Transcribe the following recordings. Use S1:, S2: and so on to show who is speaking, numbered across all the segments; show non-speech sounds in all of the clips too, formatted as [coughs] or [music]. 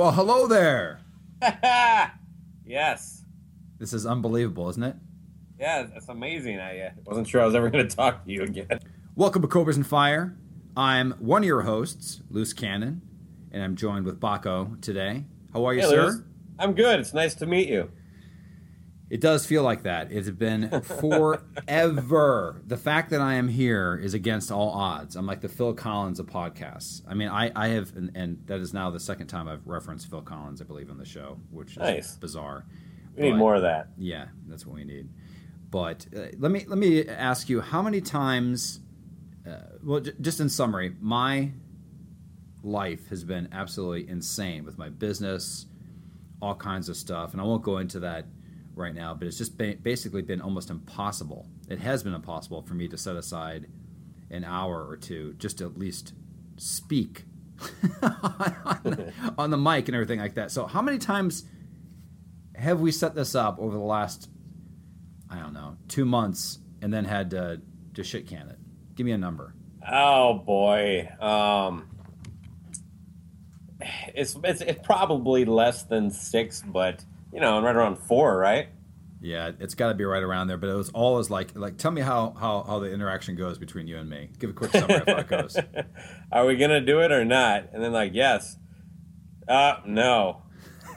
S1: Well, hello there. [laughs]
S2: yes.
S1: This is unbelievable, isn't it?
S2: Yeah, that's amazing. I uh, wasn't sure I was ever going to talk to you again.
S1: Welcome to Cobras and Fire. I'm one of your hosts, Loose Cannon, and I'm joined with Bakko today. How are you,
S2: Hey,
S1: sir?
S2: Lewis. I'm good. It's nice to meet you.
S1: It does feel like that. It's been forever. the fact that I am here is against all odds. I'm like the Phil Collins of podcasts. I mean, I, I have, and, and that is now the second time I've referenced Phil Collins, I believe, on the show, which is
S2: Nice.
S1: bizarre.
S2: We need more of that.
S1: Yeah, that's what we need. But uh, let me let me ask you: How many times? Uh, well, j- just in summary, my life has been absolutely insane with my business, all kinds of stuff, and I won't go into that right now. But it's just ba- basically been almost impossible. It has been impossible for me to set aside an hour or two just to at least speak [laughs] on, the, on the mic and everything like that. So, how many times? have we set this up over the last I don't know two months and then had to to shit can it? Give me a number.
S2: Oh boy. Um, it's, it's it's probably less than six, but you know, right around four, right?
S1: Yeah, it's got to be right around there. But it was always like like tell me how how how the interaction goes between you and me. Give a quick summary of how it goes. [laughs]
S2: Are we gonna do it or not? And then like, yes. Uh, no.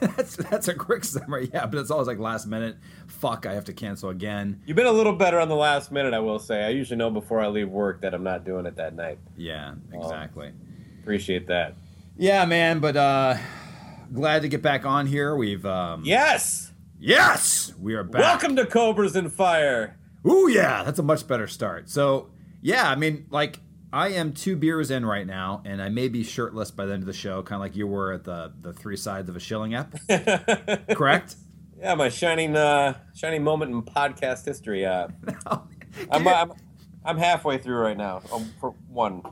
S2: [laughs]
S1: that's that's a quick summary. Yeah, but it's always like last minute. Fuck, I have to cancel again.
S2: You've been a little better on the last minute, I will say. I usually know before I leave work that I'm not doing it that night.
S1: Yeah, exactly.
S2: Appreciate that.
S1: Yeah, man. But uh glad to get back on here. We've um
S2: Yes.
S1: yes, we are back.
S2: Welcome to Cobras and Fire.
S1: Ooh, yeah, that's a much better start. So, yeah, I mean, like, I am two beers in right now, and I may be shirtless by the end of the show, kind of like you were at the the three sides of a shilling ep. [laughs] Correct?
S2: Yeah, my shining uh, shining moment in podcast history. Uh, [laughs] I'm, [laughs] I'm I'm halfway through right now. Um, for one.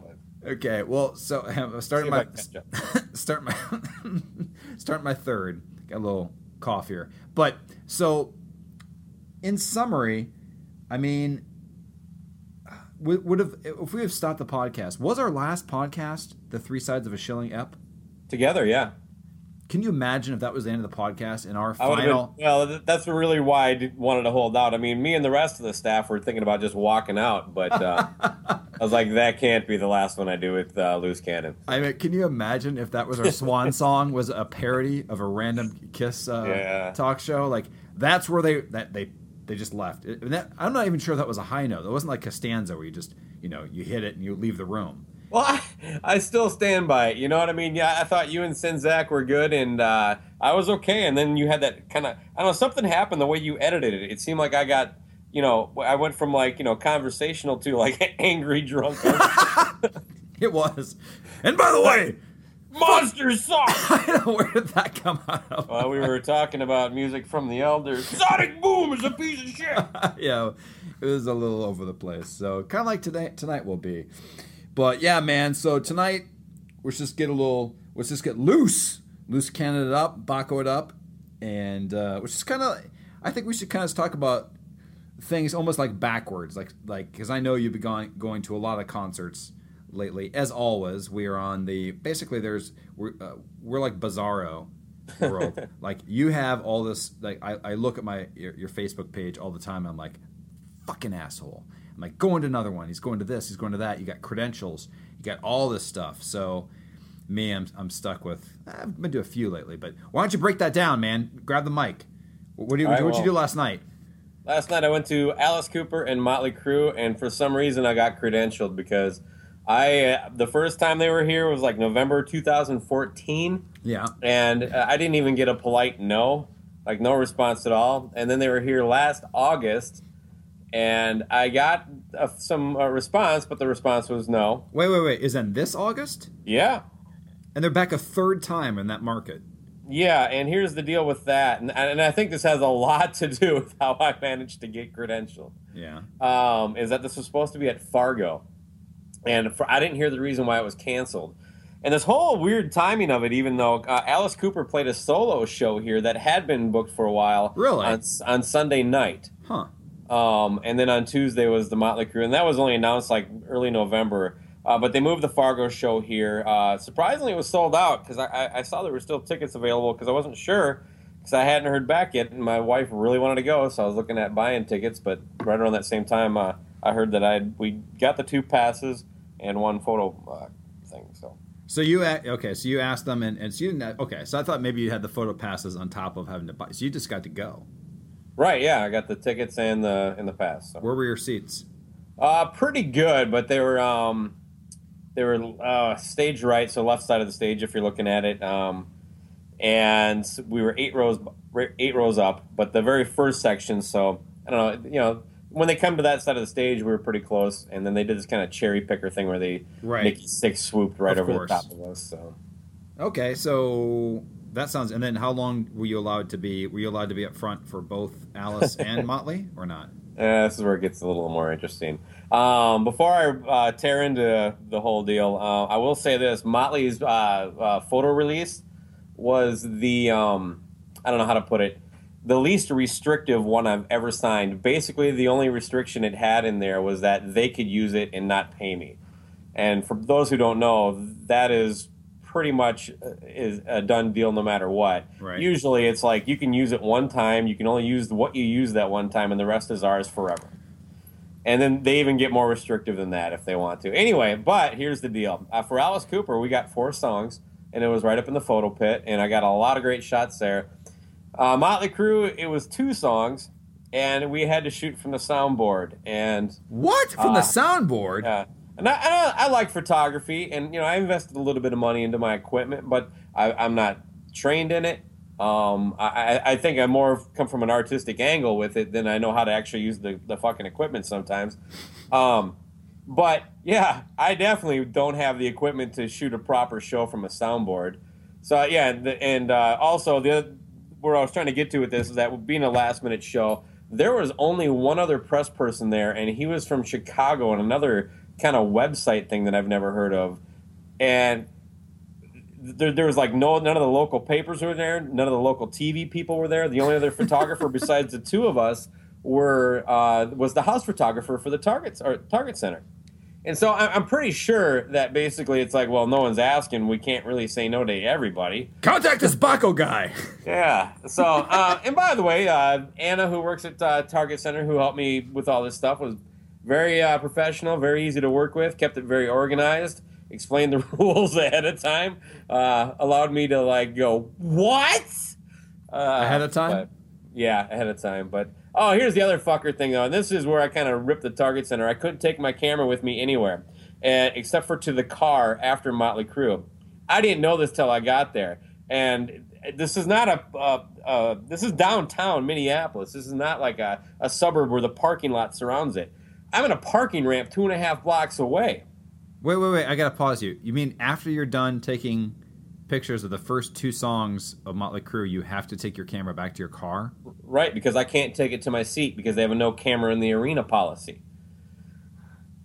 S1: Okay, well, so [laughs] I'm starting my
S2: I can catch up.
S1: start my [laughs] start my third. Got a little cough here, but so in summary, I mean, would, would have if we have stopped the podcast. Was our last podcast the three sides of a shilling ep?
S2: Together, yeah.
S1: Can you imagine if that was the end of the podcast in our final?
S2: been, well, that's really why I wanted to hold out. I mean, me and the rest of the staff were thinking about just walking out, but uh, [laughs] I was like, that can't be the last one I do with uh, Loose Cannon.
S1: I mean, can you imagine if that was our swan [laughs] song? Was a parody of a random Kiss uh,
S2: Yeah.
S1: talk show? Like that's where they that they they just left. It- that, I'm not even sure that was a high note. It wasn't like Costanza where you just you know you hit it and you leave the room.
S2: Well, I, I still stand by it. You know what I mean? Yeah, I thought you and Sinzak were good, and uh, I was okay. And then you had that kind of, I don't know, something happened the way you edited it. It seemed like I got, you know, I went from like, you know, conversational to like [laughs] angry drunk. [laughs]
S1: It was. And by the way,
S2: Monster song! [laughs]
S1: I don't know where did that come out of?
S2: Well, we were talking about music from the elders. Sonic Boom is a piece of shit.
S1: yeah, it was a little over the place. So kind of like today, tonight will be. But yeah, man. So tonight, let's just get a little. Let's just get loose, loose cannon it up, Bakko it up, and uh, which is kind of. I think we should kind of talk about things almost like backwards, like like because I know you've been going going to a lot of concerts lately. As always, we are on the basically there's we're uh, we're like Bizarro world. [laughs] like you have all this. Like I, I look at my your, your Facebook page all the time. I'm like, fucking asshole. I'm like going to another one. He's going to this. He's going to that. You got credentials. You got all this stuff. So me, I'm I'm stuck with. I've been to a few lately, but why don't you break that down, man? Grab the mic. What do you
S2: right,
S1: what you do last night?
S2: Last night I went to Alice Cooper and Motley Crue, and for some reason I got credentialed because I uh, the first time they were here was like November 2014,
S1: Yeah.
S2: and uh, I didn't even get a polite no, like no response at all. And then they were here last August, and I got uh, some uh, response, but the response was no.
S1: Wait, wait, wait. Is that this August?
S2: Yeah,
S1: And they're back a third time in that market.
S2: Yeah, and here's the deal with that, and, and I think this has a lot to do with how I managed to get credentialed.
S1: Yeah.
S2: Um, is that this was supposed to be at Fargo, and for, I didn't hear the reason why it was canceled. And this whole weird timing of it, even though uh, Alice Cooper played a solo show here that had been booked for a while,
S1: Really?
S2: on, on Sunday night,
S1: Huh.
S2: um, and then on Tuesday was the Motley Crue, and that was only announced like early November. Uh, but they moved the Fargo show here. Uh, surprisingly, it was sold out because I, I, I saw there were still tickets available because I wasn't sure because I hadn't heard back yet, and my wife really wanted to go, so I was looking at buying tickets. But right around that same time, uh, I heard that I we got the two passes and one photo uh, thing. So
S1: So you okay? So you asked them, and, and so you didn't. Okay, so I thought maybe you had the photo passes on top of having to buy. So you just got to go.
S2: right, yeah, I got the tickets and the and the pass. So.
S1: Where were your seats?
S2: Uh, pretty good, but they were um, they were uh, stage right, so left side of the stage if you're looking at it. Um, and we were eight rows eight rows up, but the very first section. So I don't know, you know, when they come to that side of the stage, we were pretty close, and then they did this kind of cherry picker thing where they
S1: Right.
S2: Six swooped right
S1: Of
S2: over
S1: course.
S2: the top of us. So
S1: Okay, so that sounds. And then how long were you allowed to be? Were you allowed to be up front for both Alice [laughs] and Motley, or not?
S2: Uh, this is where it gets a little more interesting. Um, before I uh, tear into the whole deal, uh, I will say this: Motley's uh, uh, photo release was the um, I don't know how to put it, the least restrictive one I've ever signed. Basically, the only restriction it had in there was that they could use it and not pay me. And for those who don't know, that is pretty much uh, is a done deal no matter what.
S1: Right.
S2: Usually, it's like you can use it one time. You can only use what you use that one time, and the rest is ours forever. And then they even get more restrictive than that if they want to. Anyway, but here's the deal: uh, for Alice Cooper, we got four songs, and it was right up in the photo pit, and I got a lot of great shots there. Uh, Motley Crue, it was two songs, and we had to shoot from the soundboard, and
S1: What from the
S2: Uh,
S1: soundboard?
S2: yeah. And I, I, I like photography, and you know I invested a little bit of money into my equipment, but I, I'm not trained in it. Um, I, I- think I more come from an artistic angle with it than I know how to actually use the, the fucking equipment sometimes. Um, but yeah, I definitely don't have the equipment to shoot a proper show from a soundboard. So yeah, and, and uh, also the other, where I was trying to get to with this is that being a last minute show, there was only one other press person there, and he was from Chicago and another kind of website thing that I've never heard of, and there, there was like no none of the local papers were there, none of the local TV people were there. The only other [laughs] photographer besides the two of us were uh, was the house photographer for the targets or Target Center. And so I- I'm pretty sure that basically it's like, well, no one's asking. We can't really say no to everybody.
S1: Contact this Bakko guy.
S2: Yeah. So, uh, and by the way, uh, Anna, who works at uh, Target Center, who helped me with all this stuff, was very uh, professional, very easy to work with, kept it very organized, explained the [laughs] rules ahead of time, uh, allowed me to like go what uh,
S1: Ahead of time?
S2: yeah, ahead of time. But oh, here's the other fucker thing though, and this is where I kind of ripped the Target Center. I couldn't take my camera with me anywhere, and except for to the car after Motley Crue. I didn't know this till I got there, and this is not a. Uh, uh, this is downtown Minneapolis. This is not like a, a suburb where the parking lot surrounds it. I'm in a parking ramp two and a half blocks away.
S1: Wait, wait, wait! I gotta pause you. You mean after you're done taking pictures of the first two songs of Motley Crue, you have to take your camera back to your car?
S2: Right, because I can't take it to my seat because they have a no camera in the arena policy.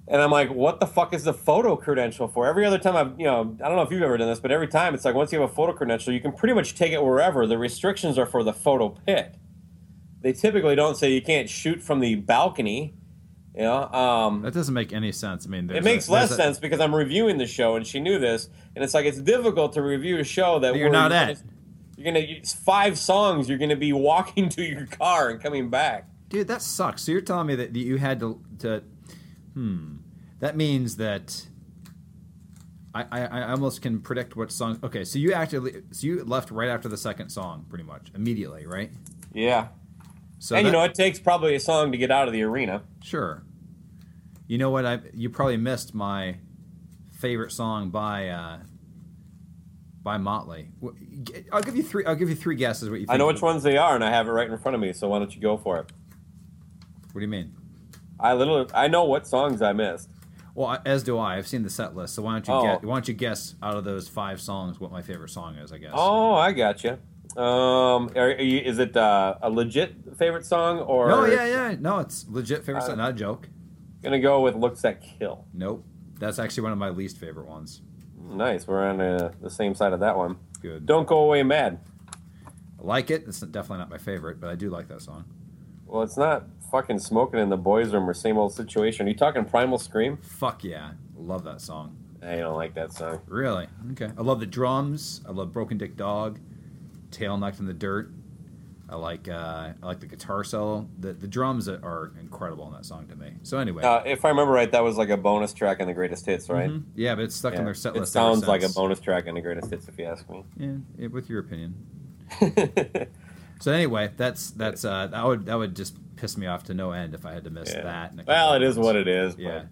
S2: And I'm like, what the fuck is the photo credential for? Every other time I've, you know, I don't know if you've ever done this, but every time it's like once you have a photo credential, you can pretty much take it wherever. The restrictions are for the photo pit. They typically don't say you can't shoot from the balcony. You know, um,
S1: That doesn't make any sense. I mean,
S2: it makes
S1: a-
S2: less
S1: a-
S2: sense because I'm reviewing the show and she knew this, and it's like it's difficult to review a show that
S1: That you're not at.
S2: You're gonna it's five songs. You're gonna be walking to your car and coming back.
S1: Dude, that sucks. So you're telling me that you had to, to hmm, that means that I, I, I almost can predict what song. Okay, so you actually, so you left right after the second song, pretty much immediately, right?
S2: Yeah,
S1: So
S2: and you know it takes probably a song to get out of the arena.
S1: sure. You know what? I you probably missed my favorite song by uh, by Motley. I'll give you three. I'll give you three guesses. What you think?
S2: I know which ones they are, and I have it right in front of me. So why don't you go for it?
S1: What do you mean?
S2: I literally I know what songs I missed.
S1: Well, as do I. I've seen the set list. So why don't you
S2: Oh.
S1: get? Why don't you guess out of those five songs what my favorite song is? I guess.
S2: Oh, I got you. Um, are, are you, is it uh, a legit favorite song or?
S1: No, yeah, yeah. No, it's legit favorite
S2: Uh,
S1: song. Not a joke.
S2: Gonna go with "Looks That Kill."
S1: Nope. That's actually one of my least favorite ones.
S2: Nice, we're on uh, the same side of that one.
S1: Good.
S2: Don't go away mad.
S1: I like it. It's definitely not my favorite, but I do like that song.
S2: Well, it's not fucking smoking in the boys' room or same old situation. Are you talking Primal Scream?
S1: Fuck yeah. Love that song.
S2: I don't like that song.
S1: Really? Okay. I love the drums. I love Broken Dick Dog, Tail Knocked in the Dirt. I like uh, I like the guitar solo. The the drums are incredible in that song to me. So anyway,
S2: uh, if I remember right, that was like a bonus track in the greatest hits, right? Mm-hmm.
S1: Yeah, but it's stuck yeah. in their set list.
S2: It sounds like a bonus track in the greatest hits, if you ask me.
S1: Yeah, it, with your opinion. [laughs] so anyway, that's that's uh, that would that would just piss me off to no end if I had to miss yeah. that.
S2: Well, it is what it is.
S1: Yeah.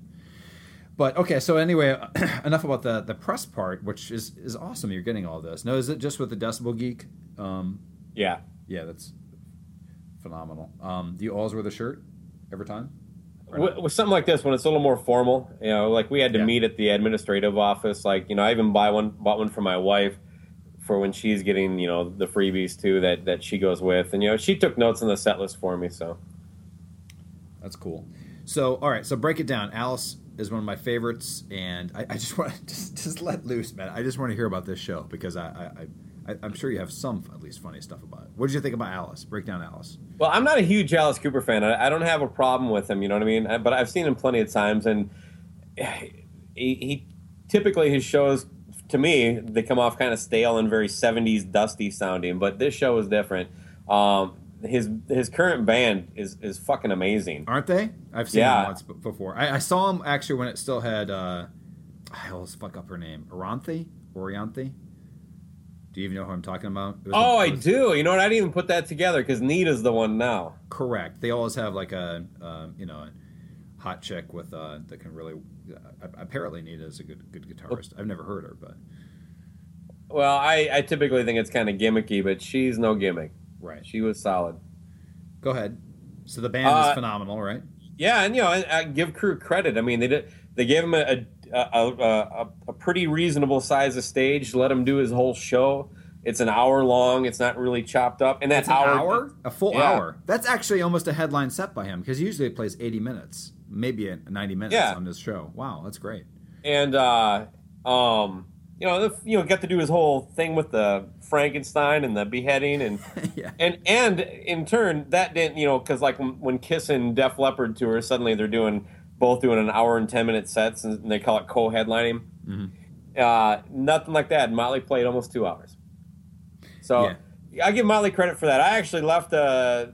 S1: But okay, so anyway, [clears throat] enough about the the press part, which is is awesome. You're getting all this. No, is it just with the Decibel Geek? Um,
S2: yeah.
S1: Yeah, that's phenomenal. Um, do you always wear the shirt every time?
S2: With, with, something like this, when it's a little more formal, you know, like we had to yeah. meet at the administrative office. Like, you know, I even buy one, bought one for my wife for when she's getting, you know, the freebies too that that she goes with, and you know, she took notes on the set list for me. So
S1: that's cool. So, all right, so break it down. Alice is one of my favorites, and I, I just want to [laughs] just, just let loose, man. I just want to hear about this show because I, I, I, am sure you have some at least funny stuff about it. What did you think about Alice? Break down Alice.
S2: Well, I'm not a huge Alice Cooper fan. I, I don't have a problem with him. You know what I mean? But I've seen him plenty of times, and [sighs] he, he typically his shows to me they come off kind of stale and very 70s dusty sounding. But this show is different. Um, his his current band is is fucking amazing,
S1: aren't they? I've seen yeah. them once before. I, I, saw him actually when it still had. Uh, I always fuck up her name. Orianthi. Orianthi. Do you even know who I'm talking about?
S2: Oh, I do. You know what? I didn't even put that together because Nita's the one now.
S1: Correct. They always have like a, uh, you know, a hot chick with uh, that can really. Uh, apparently, Nita is a good good guitarist. I've never heard her, but.
S2: Well, I, I typically think it's kind of gimmicky, but she's no gimmick.
S1: Right.
S2: She was solid.
S1: Go ahead. So the band is uh, phenomenal, right?
S2: Yeah, and you know, I, I, give Crue credit. I mean, they did. They gave him a, a, a, a pretty reasonable size of stage. Let him do his whole show. It's an hour long. It's not really chopped up. And that hour,
S1: hour, a full yeah. hour. That's actually almost a headline set by him because usually it plays eighty minutes, maybe ninety minutes yeah. on this show. Wow, that's great.
S2: And uh, um, you know, you know, got to do his whole thing with the Frankenstein and the beheading, and [laughs] yeah. and and in turn that didn't, you know, because like when Kiss and Def Leppard tour, suddenly they're doing both doing an hour and 10 minute sets, and they call it co headlining. Mm-hmm. Uh, nothing like that. Motley played almost two hours. So yeah. I give Motley credit for that. I actually left, uh,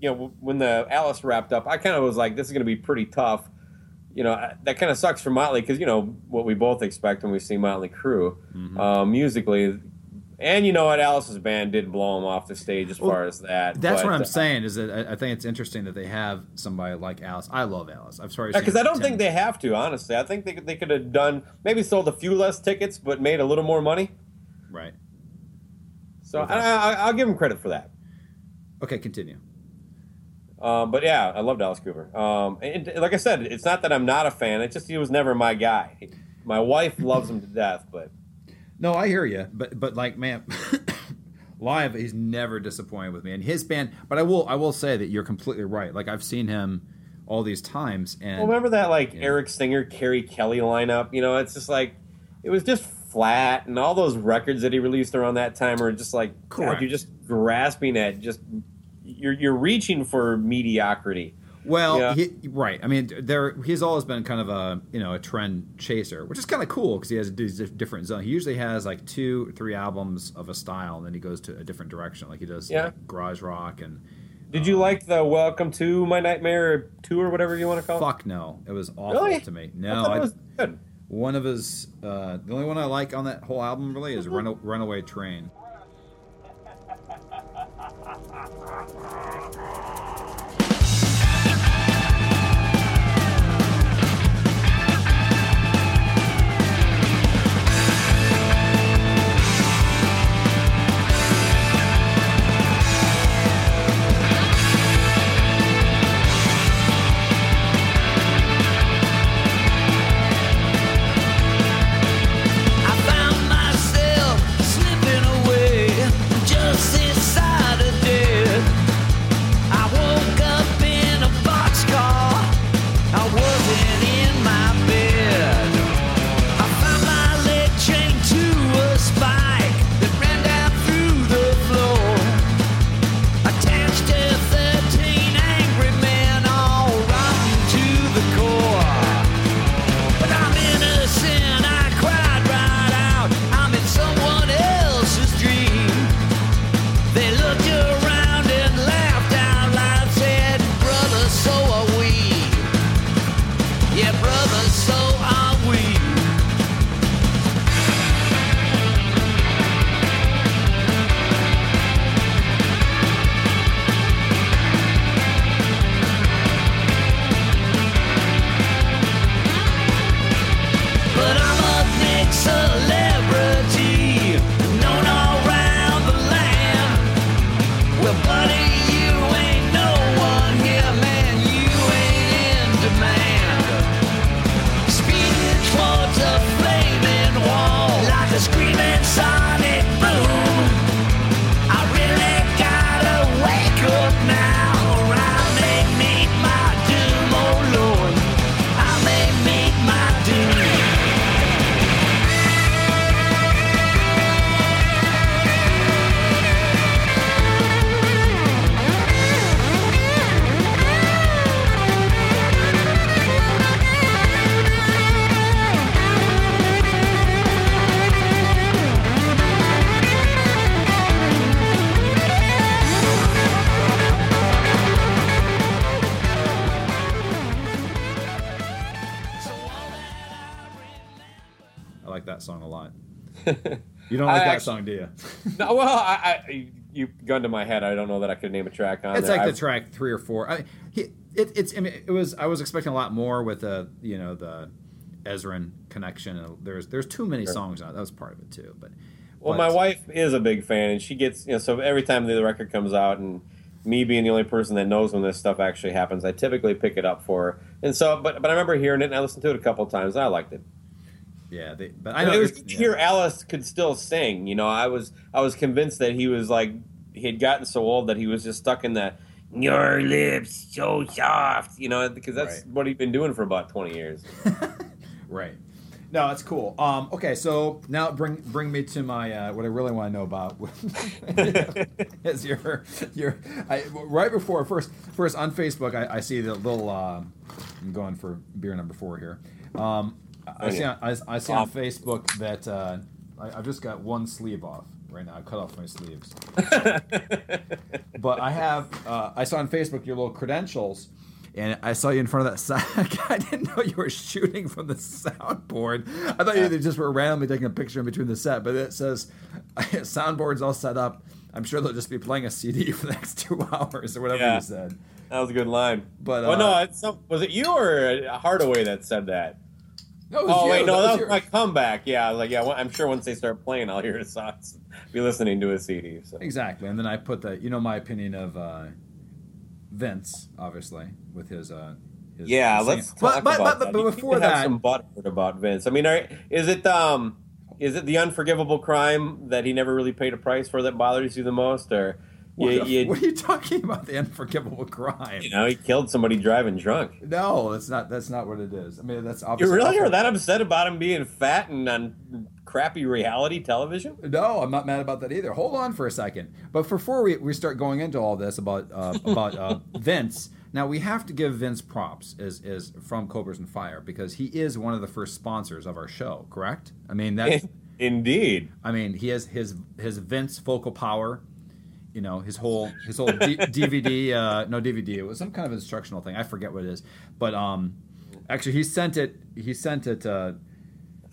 S2: you know, when the Alice wrapped up, I kind of was like, this is going to be pretty tough. You know, that kind of sucks for Motley because, you know, what we both expect when we see Motley Crue Mm-hmm. Uh, musically, and you know what? Alice's band did blow him off the stage as well, far as that.
S1: That's but, what I'm uh, saying. Is that I, think it's interesting that they have somebody like Alice. I love Alice. I'm sorry
S2: because I don't think they have to. Honestly, I think they they could have done maybe sold a few less tickets, but made a little more money.
S1: Right.
S2: So I, will give them credit for that.
S1: Okay, continue.
S2: Um, but yeah, I loved Alice Cooper. Um, and like I said, it's not that I'm not a fan. It's just he was never my guy. My wife loves him to death, but
S1: no, I hear you, but but like man, [coughs] live he's never disappointed with me and his band. But I will I will say that you're completely right. Like I've seen him all these times, and
S2: well, remember that like Eric Singer, Kerry Kelly lineup? You know, it's just like it was just flat, and all those records that he released around that time are just like God, you're just grasping at just you're you're reaching for mediocrity.
S1: Well, yeah. he, right. I mean, there he's always been kind of a you know a trend chaser, which is kind of cool because he has these different zones. He usually has like two, three albums of a style, and then he goes to a different direction. Like he does yeah. like garage rock and.
S2: Did you um, like the "Welcome to My Nightmare" two or whatever you want to call it?
S1: Fuck no, it was awful
S2: really?
S1: to me. No, I, was good. One of his, uh, the only one I like on that whole album really is Run, "Runaway Train." You don't like
S2: I
S1: that
S2: actually-
S1: song, do you? [laughs]
S2: no, well, I, I you gun to my head. I don't know that I could name a track on it.
S1: It's
S2: there.
S1: like the track three or four. I, he, it, it's. I mean, it was. I was expecting a lot more with the, you know, the Ezrin connection. There's there's too many
S2: Sure.
S1: songs on it. That was part of it too. But
S2: Well,
S1: but-
S2: my wife is a big fan, and she gets you know. So every time the record comes out, and me being the only person that knows when this stuff actually happens, I typically pick it up for her. And so, but but I remember hearing it, and I listened to it a couple of times, and I liked it.
S1: Yeah, they, but I know
S2: it was
S1: it's- yeah.
S2: hear Alice could still sing. You know, I was I was convinced that he was like he had gotten so old that he was just stuck in that your lips so soft. You know, because that's
S1: Right.
S2: what he'd been doing for about twenty years. [laughs]
S1: Right. No, it's cool. Um, okay, so now bring bring me to my uh, what I really want to know about [laughs] is your your I, right before first first on Facebook I, I see the little uh, I'm going for beer number four here. Um, I see on, I, I see on Facebook that uh, I, I've just got one sleeve off right now. I cut off my sleeves, [laughs] but I have uh, I saw on Facebook your little credentials. And I saw you in front of that sound. [laughs] I didn't know you were shooting from the soundboard. I thought you just were randomly taking a picture in between the set. But it says [laughs] soundboard's all set up. I'm sure they'll just be playing a CD for the next two hours or whatever
S2: Yeah.
S1: you said.
S2: That was a good line.
S1: But,
S2: well, no,
S1: uh,
S2: it's some, was it you or Hardaway that said that?
S1: No, was
S2: Oh
S1: you.
S2: wait, no, that was
S1: your-
S2: my comeback. Yeah, like yeah, I'm sure once they start playing, I'll hear his songs, be listening to his CD. So.
S1: Exactly, and then I put the you know my opinion of uh, Vince, obviously, with his. Uh, his
S2: Yeah,
S1: his
S2: let's talk
S1: but, but,
S2: about
S1: but,
S2: that.
S1: but
S2: You
S1: before
S2: can have
S1: that,
S2: some butthurt about Vince. I mean, are, is it um, is it the unforgivable crime that he never really paid a price for that bothers you the most, or
S1: what,
S2: you, you,
S1: what are you talking about? The unforgivable crime?
S2: you know he killed somebody driving drunk?
S1: No, that's not. That's not what it is. I mean, that's obviously.
S2: You really
S1: awful.
S2: are that upset about him being fat and on crappy reality television?
S1: No, I'm not mad about that either. Hold on for a second. But before we, we start going into all this about uh, [laughs] about uh, Vince, now we have to give Vince props as is from Cobras and Fire because he is one of the first sponsors of our show. Correct? I mean that. [laughs]
S2: Indeed.
S1: I mean he has his his Vince vocal power. You know his whole his whole D- [laughs] DVD. Uh, no DVD. It was some kind of instructional thing. I forget what it is. But um, actually he sent it. He sent it. Uh,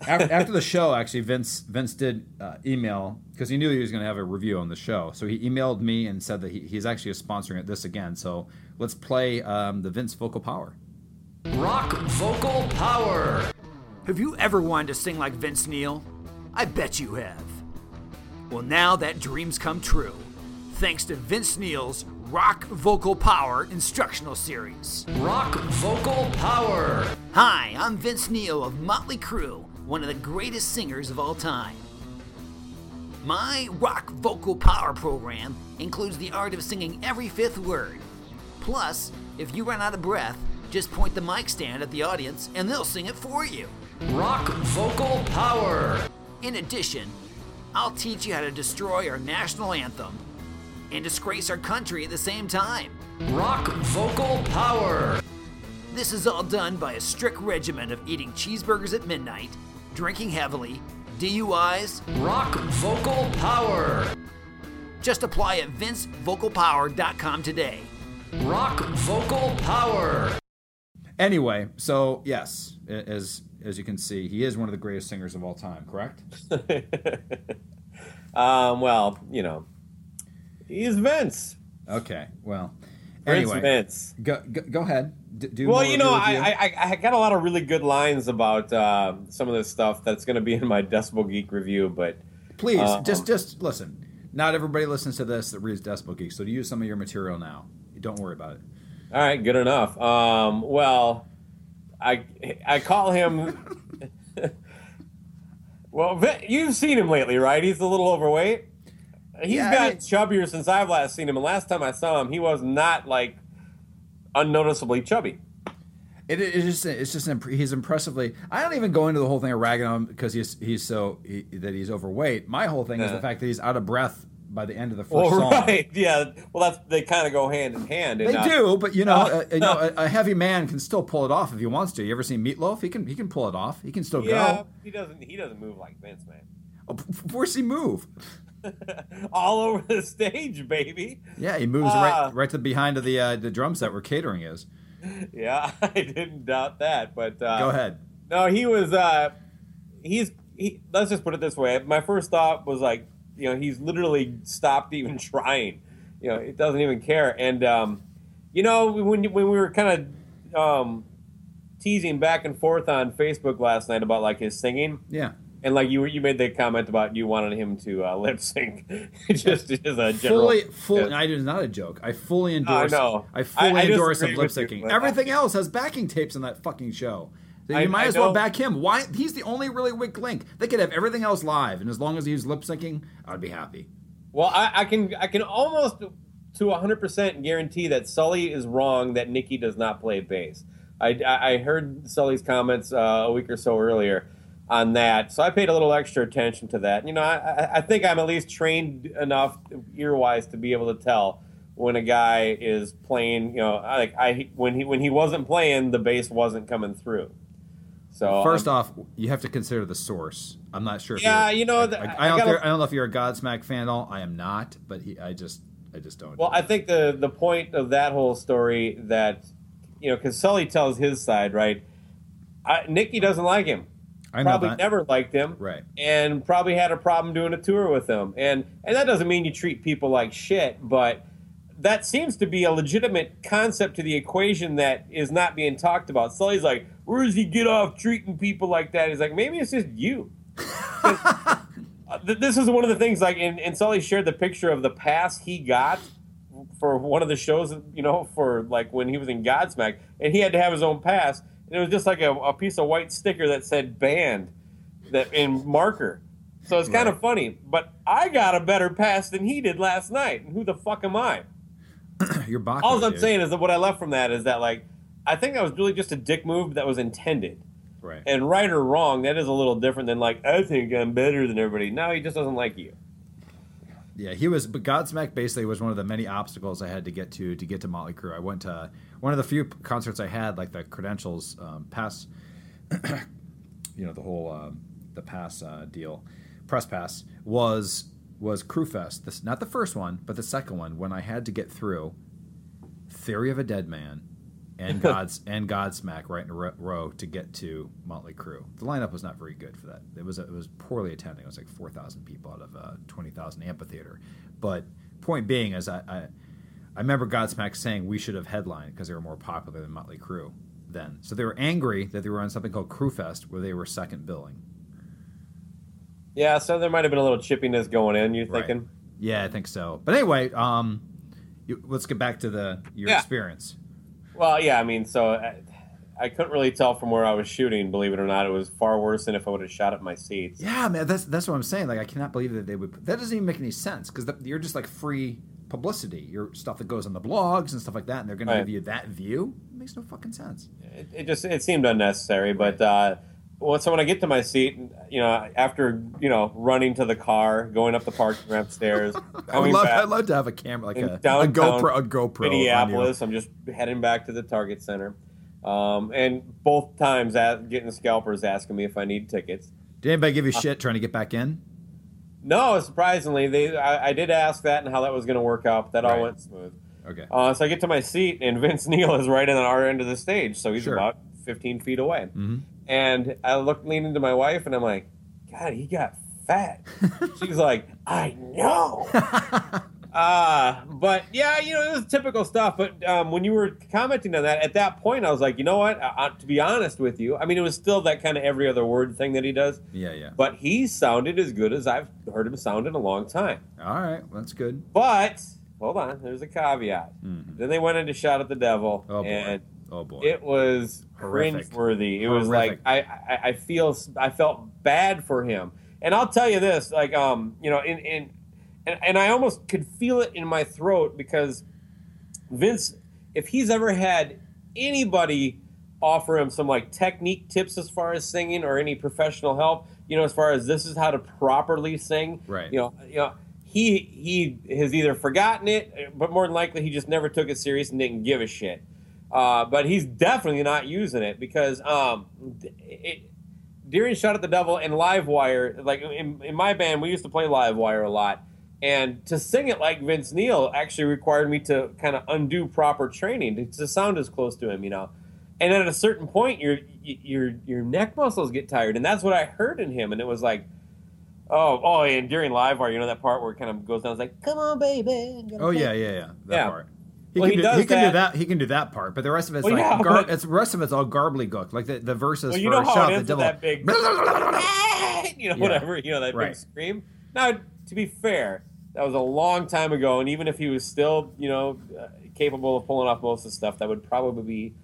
S1: after, after the show, actually, Vince Vince did uh, email because he knew he was going to have a review on the show. So he emailed me and said that he, he's actually sponsoring it this again. So let's play um, the Vince vocal power.
S3: Rock Vocal Power. Have you ever wanted to sing like Vince Neil? I bet you have. Well, now that dream's come true, thanks to Vince Neil's Rock Vocal Power instructional series. Rock Vocal Power. Hi, I'm Vince Neil of Motley Crue, one of the greatest singers of all time. My Rock Vocal Power program includes the art of singing every fifth word. Plus, if you run out of breath, just point the mic stand at the audience and they'll sing it for you. Rock Vocal Power. In addition, I'll teach you how to destroy our national anthem and disgrace our country at the same time. Rock Vocal Power. This is all done by a strict regimen of eating cheeseburgers at midnight, drinking heavily, DUIs, rock vocal power. Just apply at vincevocalpower.com today. Rock vocal power.
S1: Anyway, so yes, as as you can see, he is one of the greatest singers of all time. Correct? [laughs]
S2: um, well, you know, he's Vince.
S1: Okay. Well,
S2: Prince
S1: anyway,
S2: Vince.
S1: go, go, go ahead. D- do
S2: Well, you know, I. I I got a lot of really good lines about uh, some of this stuff that's going to be in my Decibel Geek review, but
S1: please
S2: um,
S1: just just listen. Not everybody listens to this that reads Decibel Geek, so to use some of your material now. Don't worry about it.
S2: all right, good enough. Um, well, I I call him. [laughs] [laughs] well, you've seen him lately, right? He's a little overweight. He's
S1: Yeah, I
S2: got
S1: mean-
S2: chubbier since I've last seen him, and last time I saw him, he was not like unnoticeably chubby.
S1: It, it's just it's just imp- he's impressively. I don't even go into the whole thing of ragging on him because he's he's so he, that he's overweight. My whole thing is the fact that he's out of breath by the end of the first
S2: Well,
S1: song.
S2: right, yeah. Well, that's they kind of go hand in hand.
S1: They
S2: and,
S1: do, but you know, [laughs] uh, you know, a, a heavy man can still pull it off if he wants to. You ever seen Meatloaf? He can he can pull it off. He can still
S2: Yeah,
S1: go.
S2: he doesn't. He doesn't move like Vince, man.
S1: Oh, p- p- Where's he move? [laughs]
S2: All over the stage, baby.
S1: Yeah, he moves
S2: Ah.
S1: right right to behind of the uh, the drum set where catering is.
S2: Yeah, [laughs] I didn't doubt that. But uh,
S1: Go ahead.
S2: No, he was. Uh, he's he, let's just put it this way. My first thought was like, you know, he's literally stopped even [laughs] trying. You know, it doesn't even care. And um, you know, when when we were kind of um, teasing back and forth on Facebook last night about like his singing,
S1: Yeah.
S2: And like you you made the comment about you wanted him to uh, lip sync, [laughs] just as a general.
S1: Fully, fully.
S2: Yeah.
S1: I did not a joke. I fully endorse.
S2: know.
S1: I fully
S2: I- I
S1: endorse him lip syncing. Everything else has backing tapes in that fucking show. You
S2: I-
S1: might
S2: I
S1: as well back him. Why? He's the only really weak link. They could have everything else live, and as long as he's lip syncing, I'd be happy.
S2: Well, I, I can I can almost to 100% guarantee that Sully is wrong that Nikki does not play bass. I, I I heard Sully's comments uh, a week or so earlier on that, so I paid a little extra attention to that. You know, I, I- think I'm at least trained enough ear-wise to be able to tell when a guy is playing. You know, like I when he when he wasn't playing, the bass wasn't coming through. So
S1: First
S2: um,
S1: off, you have to consider the source. I'm not sure.
S2: Yeah, you know,
S1: I,
S2: the-
S1: I,
S2: I
S1: I don't.
S2: gotta-
S1: care- I don't know if you're a Godsmack fan at all. I am not, but he, I just, I just don't.
S2: Well, I think the the point of that whole story that you know, because Sully tells his side, right? I, Nikki doesn't like him.
S1: I know
S2: probably never liked him,
S1: Right.
S2: And probably had a problem doing a tour with him. And and that doesn't mean you treat people like shit, but that seems to be a legitimate concept to the equation that is not being talked about. Sully's like, where does he get off treating people like that? He's like, maybe it's just you. [laughs] This is one of the things like and, and Sully shared the picture of the pass he got for one of the shows you know for like when he was in Godsmack and he had to have his own pass and it was just like a, a piece of white sticker that said banned that in marker so it's kind of funny but I got a better pass than he did last night and who the fuck am I [clears throat]
S1: You're
S2: all I'm
S1: dude.
S2: saying is that what I left from that is that like I think that was really just a dick move that was intended
S1: Right.
S2: and right or wrong, that is a little different than like I think I'm better than everybody. No, he just doesn't like you.
S1: Yeah, he was. But Godsmack basically was one of the many obstacles I had to get to to get to Motley Crue. I went to one of the few concerts I had, like the credentials um, pass. [coughs] you know, the whole um, the pass uh, deal, press pass was was Crue Fest. This not the first one, but the second one when I had to get through Theory of a Deadman and [laughs] God's and Godsmack right in a row to get to Motley Crue. The lineup was not very good for that. It was it was poorly attending. It was like four thousand people out of a twenty thousand amphitheater. But point being is I, I I remember Godsmack saying we should have headlined because they were more popular than Motley Crue then. So they were angry that they were on something called Crue Fest where they were second billing.
S2: Yeah, so there might have been a little chippiness going in. You
S1: Right.
S2: thinking?
S1: Yeah, I think so. But anyway, um, you, let's get back to the your
S2: Yeah.
S1: experience.
S2: Well, yeah. I mean, so I, I couldn't really tell from where I was shooting. Believe it or not, it was far worse than if I would have shot at my seats.
S1: Yeah, man, that's that's what I'm saying. Like, I cannot believe that they would. That doesn't even make any sense because you're just like free publicity. Your stuff that goes on the blogs and stuff like that, and they're going
S2: Right.
S1: to give you that view. It makes no fucking sense.
S2: It, it just it seemed unnecessary. But uh, well, so when I get to my seat, you know, after you know running to the car, going up the parking ramp stairs, [laughs]
S1: I would love.
S2: back
S1: I'd love to have a camera, like a, a GoPro, a GoPro.
S2: Minneapolis. I'm just heading back to the Target Center. Um, and both times at, getting scalpers asking me if I need tickets.
S1: Did anybody
S2: Uh,
S1: give you shit trying to get back in?
S2: No, surprisingly, they I, I did ask that and how that was going to work out. But that
S1: Right.
S2: all went smooth.
S1: Okay.
S2: Uh, so I get to my seat, and [laughs] Vince Neil is right in on our end of the stage, so he's
S1: Sure.
S2: about 15 feet away.
S1: Mhm.
S2: And I look, lean into my wife, and I'm like, God, he got fat. [laughs] She's like, I know. [laughs] Uh, but yeah, you know, it was typical stuff. But um, when you were commenting on that, at that point, I was like, you know what? Uh, uh, to be honest with you, I mean, it was still that kind of every other word thing that he does.
S1: yeah, yeah.
S2: But he sounded as good as I've heard him sound in a long time.
S1: All right, well, that's good.
S2: But hold on, there's a caveat.
S1: Mhm.
S2: Then they went into Shout at the Devil,
S1: Oh boy.
S2: and
S1: oh boy.
S2: it was
S1: Horrific.
S2: cringeworthy. It was like I, I I feel I felt bad for him, and I'll tell you this, like um you know in in and, and I almost could feel it in my throat because Vince, if he's ever had anybody offer him some like technique tips as far as singing or any professional help, you know, as far as this is how to properly sing,
S1: Right.
S2: You know, you know. He he has either forgotten it, but more than likely he just never took it serious and didn't give a shit. Uh, but he's definitely not using it because um, it, during Shout at the Devil and Livewire, like in, in my band, we used to play Livewire a lot. And to sing it like Vince Neil actually required me to kind of undo proper training to, to sound as close to him, you know. and at a certain point, your your your neck muscles get tired, and that's what I heard in him, and it was like. Oh, oh, and during live wire, you know that part where it kind of goes down. It's like, "Come on, baby."
S1: Oh yeah, yeah, yeah. That
S2: Yeah.
S1: part. He
S2: Well,
S1: can,
S2: he
S1: do, he can do
S2: that-.
S1: He can do that part, but the rest of it's
S2: Well,
S1: like
S2: yeah,
S1: gar-
S2: but-
S1: it's the rest of it's all garbly Like the the verses
S2: Well, you
S1: for
S2: know how
S1: Shout
S2: at
S1: the Devil.
S2: that big, [laughs] [laughs] you know,
S1: Yeah.
S2: whatever, you know, that
S1: Right.
S2: big scream. Now, to be fair, that was a long time ago, and even if he was still, you know, uh, capable of pulling off most of the stuff, that would probably be,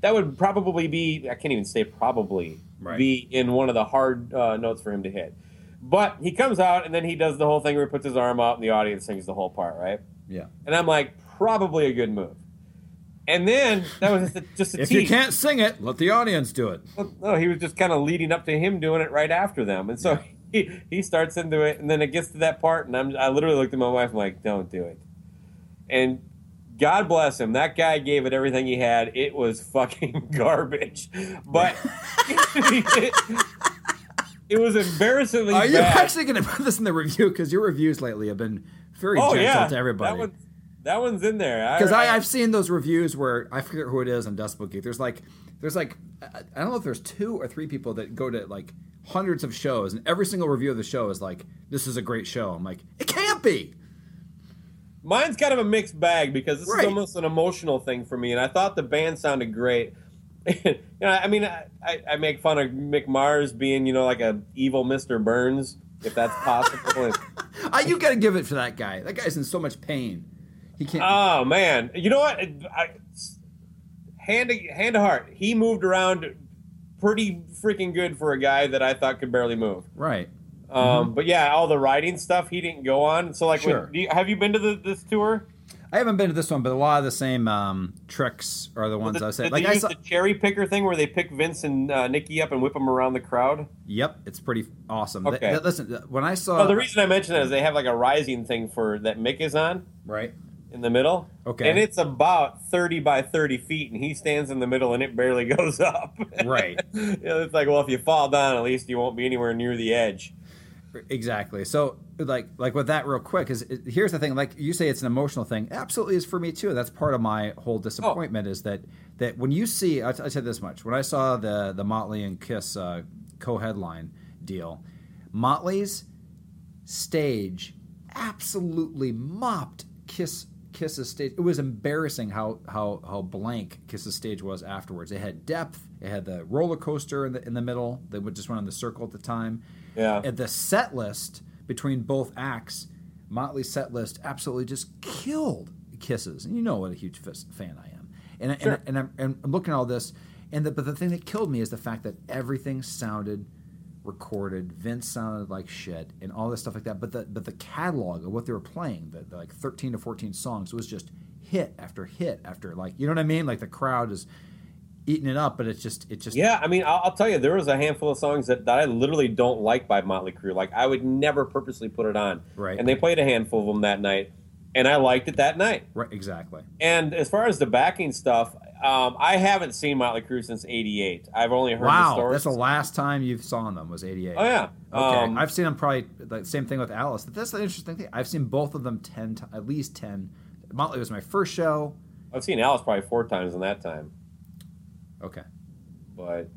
S2: that would probably be, I can't even say probably,
S1: Right.
S2: be in one of the hard uh, notes for him to hit. But he comes out and then he does the whole thing where he puts his arm out and the audience sings the whole part, right?
S1: yeah.
S2: And I'm like, probably a good move. And then that was just a, just a
S1: If
S2: tease.
S1: you can't sing it, let the audience do it.
S2: Well, no, he was just kind of leading up to him doing it right after them, and so he, he starts into it, and then it gets to that part, and I'm I literally looked at my wife, I'm like, "Don't do it." And God bless him, that guy gave it everything he had. It was fucking [laughs] garbage, but [laughs] it was embarrassingly
S1: Are you
S2: bad.
S1: actually going to put this in the review? Because your reviews lately have been very
S2: oh
S1: gentle
S2: yeah,
S1: to everybody.
S2: That that one's in there
S1: Because I, I've seen those reviews where I forget who it is on Decibel Geek. There's like, there's like, I don't know if there's two or three people that go to like hundreds of shows, and every single review of the show is like, "This is a great show." I'm like, it can't be.
S2: Mine's kind of a mixed bag because this
S1: Right.
S2: is almost an emotional thing for me, and I thought the band sounded great. [laughs] you know, I mean, I, I make fun of Mick Mars being, you know, like a evil Mr. Burns, if that's possible. And- [laughs]
S1: you got to give it for that guy. That guy's in so much pain. He can't.
S2: oh man, you know what? I, hand to hand to heart, he moved around pretty freaking good for a guy that I thought could barely move.
S1: right.
S2: Um, But yeah, all the riding stuff he didn't go on. So like, when-
S1: Sure.
S2: do you, have you been to the, this tour?
S1: I haven't been to this one, but a lot of the same um, tricks are the ones
S2: Did-
S1: I said. Like
S2: they
S1: I saw.
S2: the cherry picker thing where they pick Vince and uh, Nikki up and whip them around the crowd.
S1: Yep, it's pretty awesome.
S2: Okay.
S1: Th- th- listen, when I saw
S2: Well, the reason I mention that is they have like a rising thing for that Mick is on
S1: right,
S2: in the middle.
S1: Okay.
S2: And it's about thirty by thirty feet, and he stands in the middle, and it barely [laughs] goes up.
S1: Right. [laughs]
S2: you know, it's like, well, if you fall down, at least you won't be anywhere near the edge.
S1: exactly. So like like with that, real quick, is it, here's the thing. Like you say, it's an emotional thing. Absolutely, is for me too. That's part of my whole disappointment. Is that that when you see, I, I said this much when I saw the the Motley and Kiss uh, co-headline deal, Motley's stage absolutely mopped Kiss Kiss's stage. It was embarrassing how how how blank Kiss's stage was afterwards. It had depth. It had the roller coaster in the in the middle that would just went on the circle at the time.
S2: Yeah.
S1: And the set list between both acts, Motley's set list absolutely just killed Kisses. And you know what a huge fis- fan I am. And
S2: Sure.
S1: and, and, I'm, and I'm looking at all this, and the, but the thing that killed me is the fact that everything sounded recorded. Vince sounded like shit, and all this stuff like that. But the but the catalog of what they were playing, the, the like 13 to 14 songs, was just hit after hit after like you know what I mean. Like the crowd is eating it up, but it's just it just
S2: Yeah, I mean, I'll, I'll tell you, there was a handful of songs that, that I literally don't like by Motley Crue. Like, I would never purposely put it on.
S1: Right.
S2: And they played a handful of them that night, and I liked it that night.
S1: right exactly.
S2: And as far as the backing stuff, um, I haven't seen Motley Crue since '88. I've only heard the
S1: Wow,
S2: stories.
S1: that's the last time you saw them was '88.
S2: Oh yeah.
S1: Okay,
S2: Um,
S1: I've seen them probably like same thing with Alice. That's the interesting thing. I've seen both of them ten, ti- at least ten. Motley was my first show.
S2: I've seen Alice probably four times in that time,
S1: Okay,
S2: but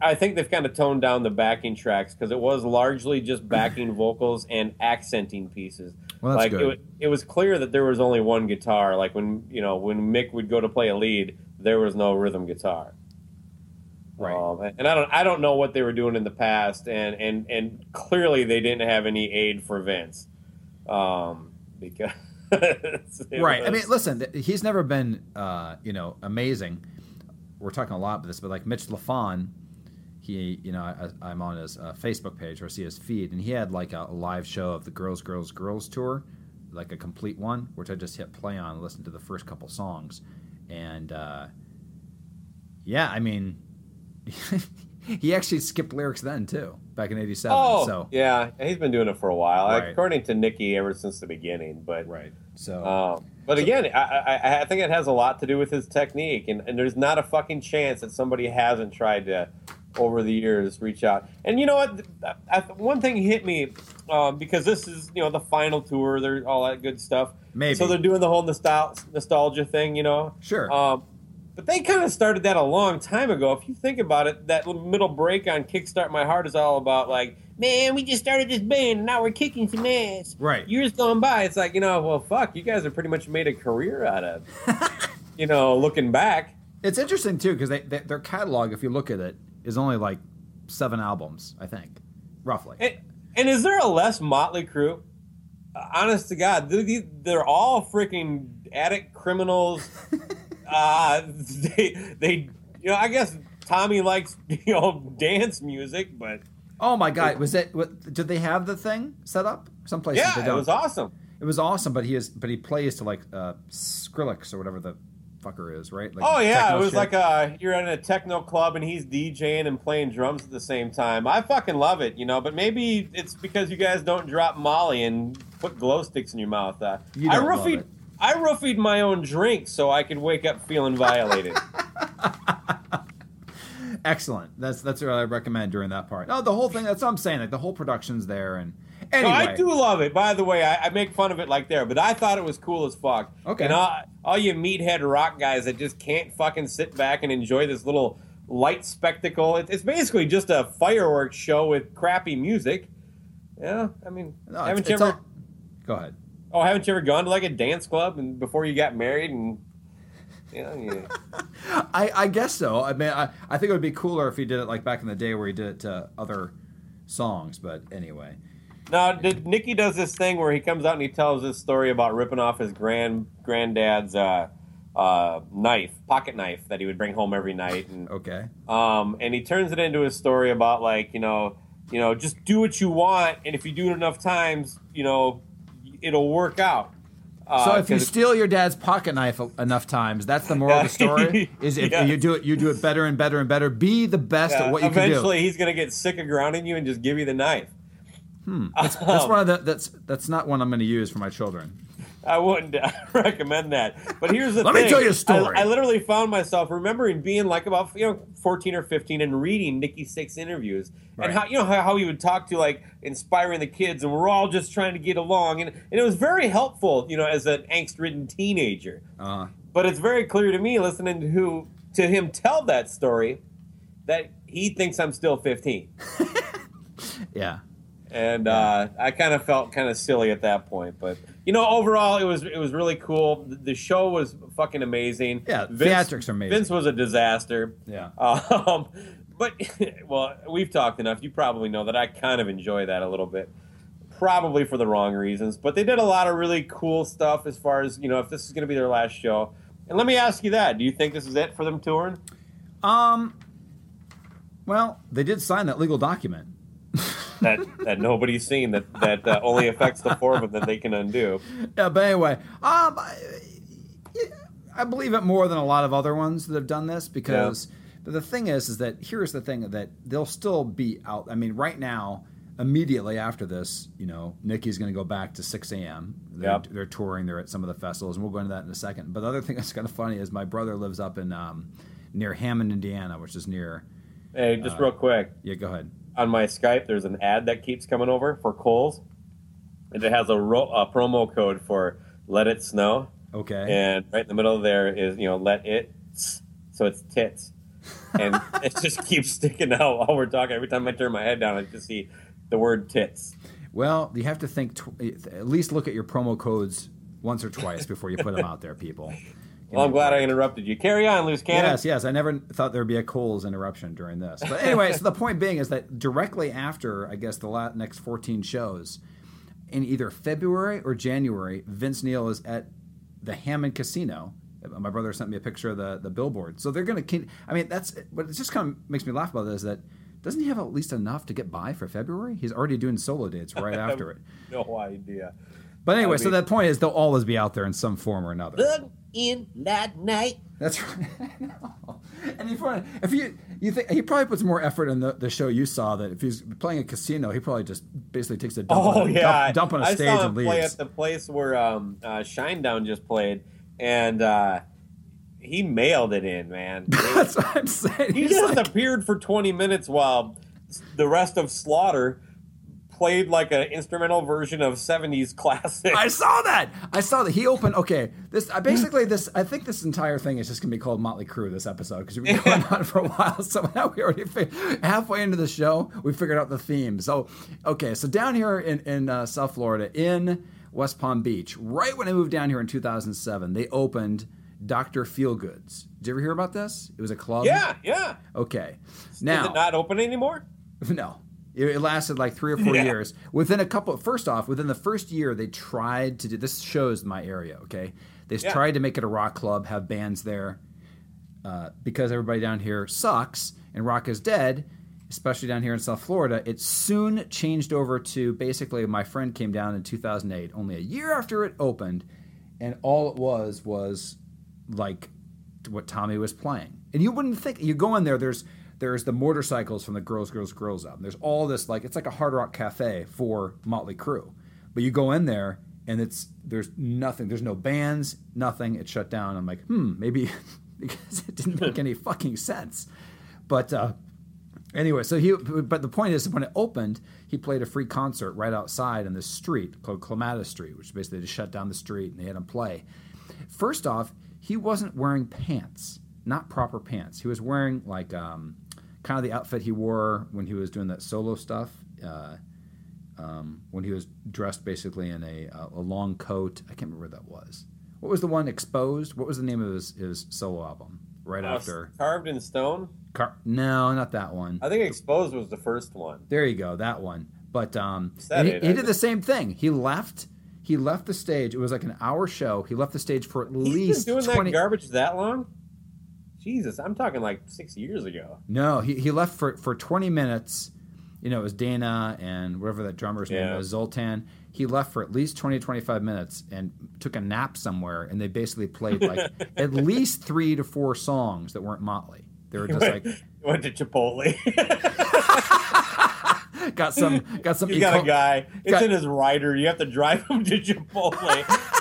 S2: I think they've kind of toned down the backing tracks because it was largely just backing [laughs] vocals and accenting pieces.
S1: Well, that's
S2: like
S1: good.
S2: It, wa- it was clear that there was only one guitar. Like when you know when Mick would go to play a lead, there was no rhythm guitar.
S1: Right.
S2: Um, and I don't I don't know what they were doing in the past, and and and clearly they didn't have any aid for Vince, um, because [laughs]
S1: right. I mean, listen, he's never been, uh, you know, amazing. We're talking a lot about this, but like Mitch Lafon, he, you know, I, I'm on his uh, Facebook page or see his feed, and he had like a, a live show of the Girls, Girls, Girls tour, like a complete one, which I just hit play on, and listened to the first couple songs, and uh, yeah, I mean, [laughs] he actually skipped lyrics then too, back in '87.
S2: Oh,
S1: so
S2: yeah, he's been doing it for a while,
S1: Right.
S2: according to Nikki, ever since the beginning. But
S1: right, so
S2: Um, but again, I, I, I think it has a lot to do with his technique, and, and there's not a fucking chance that somebody hasn't tried to, over the years, reach out. And you know what? I, I- one thing hit me um, because this is you know the final tour, There's all that good stuff.
S1: Maybe.
S2: So they're doing the whole nostal- nostalgia thing, you know.
S1: Sure.
S2: Um, But they kind of started that a long time ago. If you think about it, that middle break on Kickstart My Heart is all about like, man, we just started this band and now we're kicking some ass.
S1: Right.
S2: Years gone by, it's like, you know, well, fuck, you guys have pretty much made a career out of, [laughs] you know, looking back.
S1: It's interesting too because they, they, their catalog, if you look at it, is only like seven albums, I think, roughly.
S2: And, and is there a less Motley Crue? Uh, honest to God, they're, they're all freaking addict criminals. [laughs] uh, they they you know I guess Tommy likes you know dance music, but
S1: oh my God, was it? What, did they have the thing set up? Some places
S2: yeah,
S1: they don't.
S2: it was awesome.
S1: It was awesome, but he is but he plays to like uh, Skrillex or whatever the fucker is, right? Like
S2: oh yeah, it was
S1: shit.
S2: like uh you're at a techno club and he's DJing and playing drums at the same time. I fucking love it, you know. But maybe it's because you guys don't drop Molly and put glow sticks in your mouth. Uh,
S1: You
S2: I roofied. I roofied my own drink so I could wake up feeling violated. [laughs] [laughs]
S1: excellent. That's that's what I recommend during that part. No, the whole thing. That's what I'm saying. Like the whole production's there, and
S2: No, I do love it. By the way, I, I make fun of it like there, but I thought it was cool as fuck.
S1: Okay.
S2: And all, all you meathead rock guys that just can't fucking sit back and enjoy this little light spectacle. It, it's basically just a fireworks show with crappy music. Yeah, I mean,
S1: No,
S2: haven't
S1: it's-
S2: you
S1: it's
S2: ever?
S1: all- Go ahead.
S2: Oh, haven't you ever gone to like a dance club and before you got married and? You know, you, [laughs]
S1: I, I guess so. I mean, I, I think it would be cooler if he did it like back in the day where he did it to other songs. But anyway,
S2: Now, did Nikki does this thing where he comes out and he tells this story about ripping off his grand granddad's uh, uh, knife, pocket knife that he would bring home every night, and
S1: okay.
S2: um, and he turns it into a story about like you know, you know, just do what you want, and if you do it enough times, you know, it'll work out. Uh,
S1: So if you steal your dad's pocket knife enough times, that's the moral of the story. [laughs] Is if you do it, you do it better and better and better. Be the best
S2: yeah,
S1: at what you can do.
S2: eventually he's gonna get sick of grounding you and just give you the knife. [laughs]
S1: That's one of the that's that's not one I'm going to use for my children.
S2: I wouldn't [laughs] recommend that. But here's the thing
S1: Let me tell you a story.
S2: I, I literally found myself remembering being like about you know 14 or 15 and reading Nikki Sixx interviews
S1: Right.
S2: and how you know how, how he would talk to like inspiring the kids and we're all just trying to get along and, and it was very helpful you know as an angst-ridden teenager.
S1: Uh,
S2: But it's very clear to me listening to who to him tell that story that he thinks I'm still 15. [laughs]
S1: yeah.
S2: And uh, I kind of felt kind of silly at that point. But you know, overall, it was it was really cool. The, show was fucking amazing.
S1: Yeah, the theatrics are amazing.
S2: Vince was a disaster.
S1: Yeah.
S2: Um, [laughs] but [laughs] well, we've talked enough. You probably know that I kind of enjoy that a little bit. Probably for the wrong reasons, but they did a lot of really cool stuff as far as you know. If this is going to be their last show, and let me ask you that: Do you think this is it for them touring?
S1: Um. Well, they did sign that legal document.
S2: That that nobody's seen that that uh, only affects the four of them that they can undo.
S1: Yeah, but anyway, um, I, I believe it more than a lot of other ones that have done this because. But the thing is, is that here's the thing that they'll still be out. I mean, right now, immediately after this, you know, Nikki's going to go back to Sixx:A.M. They're,
S2: Yep.
S1: they're touring. They're at some of the festivals, and we'll go into that in a second. But the other thing that's kind of funny is my brother lives up in um, near Hammond, Indiana, which is near.
S2: Hey, just real quick.
S1: Yeah, go ahead.
S2: On my Skype, there's an ad that keeps coming over for Kohl's, and it has a, ro- a promo code for "Let It Snow,"
S1: Okay.
S2: and right in the middle there is you know "Let It," so it's tits, and [laughs] it just keeps sticking out while we're talking. Every time I turn my head down, I just see the word tits.
S1: Well, you have to think. Tw- at least look at your promo codes once or twice before you put them out there, people. [laughs]
S2: Well, I'm glad I interrupted you. Carry on, loose cannon.
S1: Yes, yes. I never thought there would be a Kohl's interruption during this. But anyway, so the point being is that directly after, I guess, the la- next 14 shows, in either February or January, Vince Neil is at the Hammond Casino. My brother sent me a picture of the, the billboard. So they're going to. I mean, that's what it just kind of makes me laugh about this. That doesn't he have at least enough to get by for February? He's already doing solo dates right [laughs] after it.
S2: No idea.
S1: But anyway,
S2: I
S1: so
S2: mean-
S1: that point is they'll always be out there in some form or another.
S4: Look in that night.
S1: That's [laughs] right. I know. And if, if you you think he probably puts more effort in the, the show you saw that if he's playing a casino, he probably just basically takes a dump,
S2: Oh
S1: on, a,
S2: yeah,
S1: dump, dump on a
S2: I
S1: stage
S2: saw him
S1: and
S2: play
S1: leaves.
S2: at the place where um, uh, Shinedown just played, and uh, he mailed it in, man. [laughs]
S1: That's what I'm saying.
S2: he
S1: He's
S2: just
S1: like-
S2: appeared for 20 minutes while the rest of Slaughter played like an instrumental version of '70s classic.
S1: I saw that. I saw that he opened. Okay, this I basically this. I think this entire thing is just gonna be called Motley Crue this episode because we've been going on for a while. [laughs] So now we already halfway into the show, we figured out the theme. So okay, so down here in in uh, South Florida, in West Palm Beach, right when I moved down here in 2007, they opened Doctor Feelgoods. Did you ever hear about this? It was a club.
S2: yeah, yeah.
S1: Okay.
S2: Is
S1: Now
S2: it not open anymore? [laughs]
S1: no. It lasted like three or four
S2: Yeah.
S1: years. Within a couple, first off, within the first year, they tried to do this. Shows my area, okay? They
S2: Yeah.
S1: tried to make it a rock club, have bands there, uh, because everybody down here sucks and rock is dead, especially down here in South Florida. It soon changed over to basically my friend came down in 2008, only a year after it opened, and all it was was like what Tommy was playing. And you wouldn't think you go in there. There's there's the motorcycles from the Girls Girls Girls album. There's all this like it's like a hard rock cafe for Motley Crue, but you go in there and it's there's nothing. There's no bands, nothing. It's shut down. I'm like, hmm, maybe [laughs] because it didn't make any fucking sense. But uh, anyway, so he. But the point is, when it opened, he played a free concert right outside in this street called Clematis Street, which basically just shut down the street and they had him play. First off, he wasn't wearing pants, not proper pants. He was wearing like um, kind of the outfit he wore when he was doing that solo stuff. Uh, um, when he was dressed basically in a, a long coat. I can't remember what that was. What was the one exposed? What was the name of his, his solo album? Right
S2: Uh,
S1: after
S2: carved in stone.
S1: Car- no, not that one.
S2: I think Exposed was the first one.
S1: There you go, that one. But um,
S2: that
S1: he,
S2: it?
S1: he did the same thing. He left. He left the stage. It was like an hour show. He left the stage for at
S2: He's
S1: least
S2: doing
S1: twenty.
S2: that garbage that long. Jesus, I'm talking like six years ago.
S1: no, he, he left for for twenty minutes. You know, it was Dana and whatever that drummer's name was, Zoltan. He left for at least 20, 25 minutes and took a nap somewhere. And they basically played like [laughs] at least three to four songs that weren't Motley. They were just like [laughs]
S2: Went to Chipotle. [laughs]
S1: got some got some.
S2: He's got a guy. It's
S1: got-
S2: in his rider. You have to drive him to Chipotle.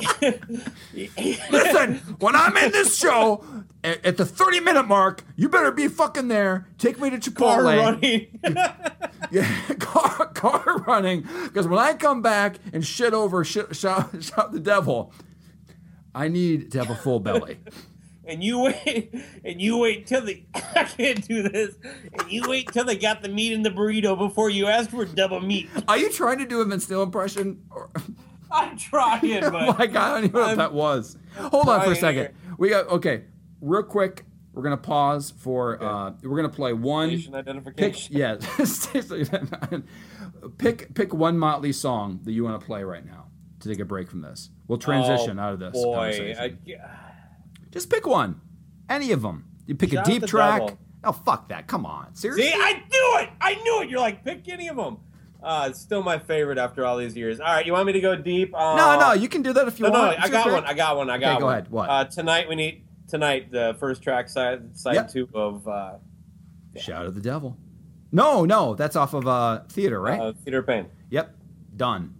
S2: [laughs]
S1: Listen, when I'm in this show at, at the 30 minute mark, you better be fucking there. Take me to Chipotle.
S2: Car running. [laughs]
S1: Yeah, car, car running. Because when I come back and shit over, shit, shout, shout the devil, I need to have a full belly.
S2: and you wait and you wait till the [laughs] I can't do this. And you wait till they got the meat in the burrito before you ask for double meat.
S1: Are you trying to do a Vince Neil impression? Or,
S2: I'm trying, [laughs]
S1: oh
S2: but
S1: my God, I don't even know what
S2: I'm-
S1: that was. Hold on for a second.
S2: here.
S1: We got, okay, real quick. We're going to pause for, uh, we're going to play one.
S2: station
S1: Pick,
S2: identification.
S1: yeah. [laughs] pick pick one Motley song that you want to play right now to take a break from this. We'll transition
S2: Oh,
S1: out of this
S2: Boy,
S1: conversation.
S2: I,
S1: Just pick one, any of them. You pick
S2: Shout
S1: a deep track.
S2: devil.
S1: Oh fuck that! Come on, seriously.
S2: see, I knew it. I knew it. You're like pick any of them. Uh, it's still my favorite after all these years. All right, you want me to go deep? Uh,
S1: no, no, you can do that if you
S2: no, no,
S1: want.
S2: I
S1: It's your
S2: got one. I got one. I got
S1: go
S2: one.
S1: ahead. What?
S2: Uh, tonight we need tonight the first track side side
S1: Yep.
S2: two of uh,
S1: Shout at the Devil. No, no, that's off of uh, theater, right?
S2: uh, Peter Pan.
S1: yep, done.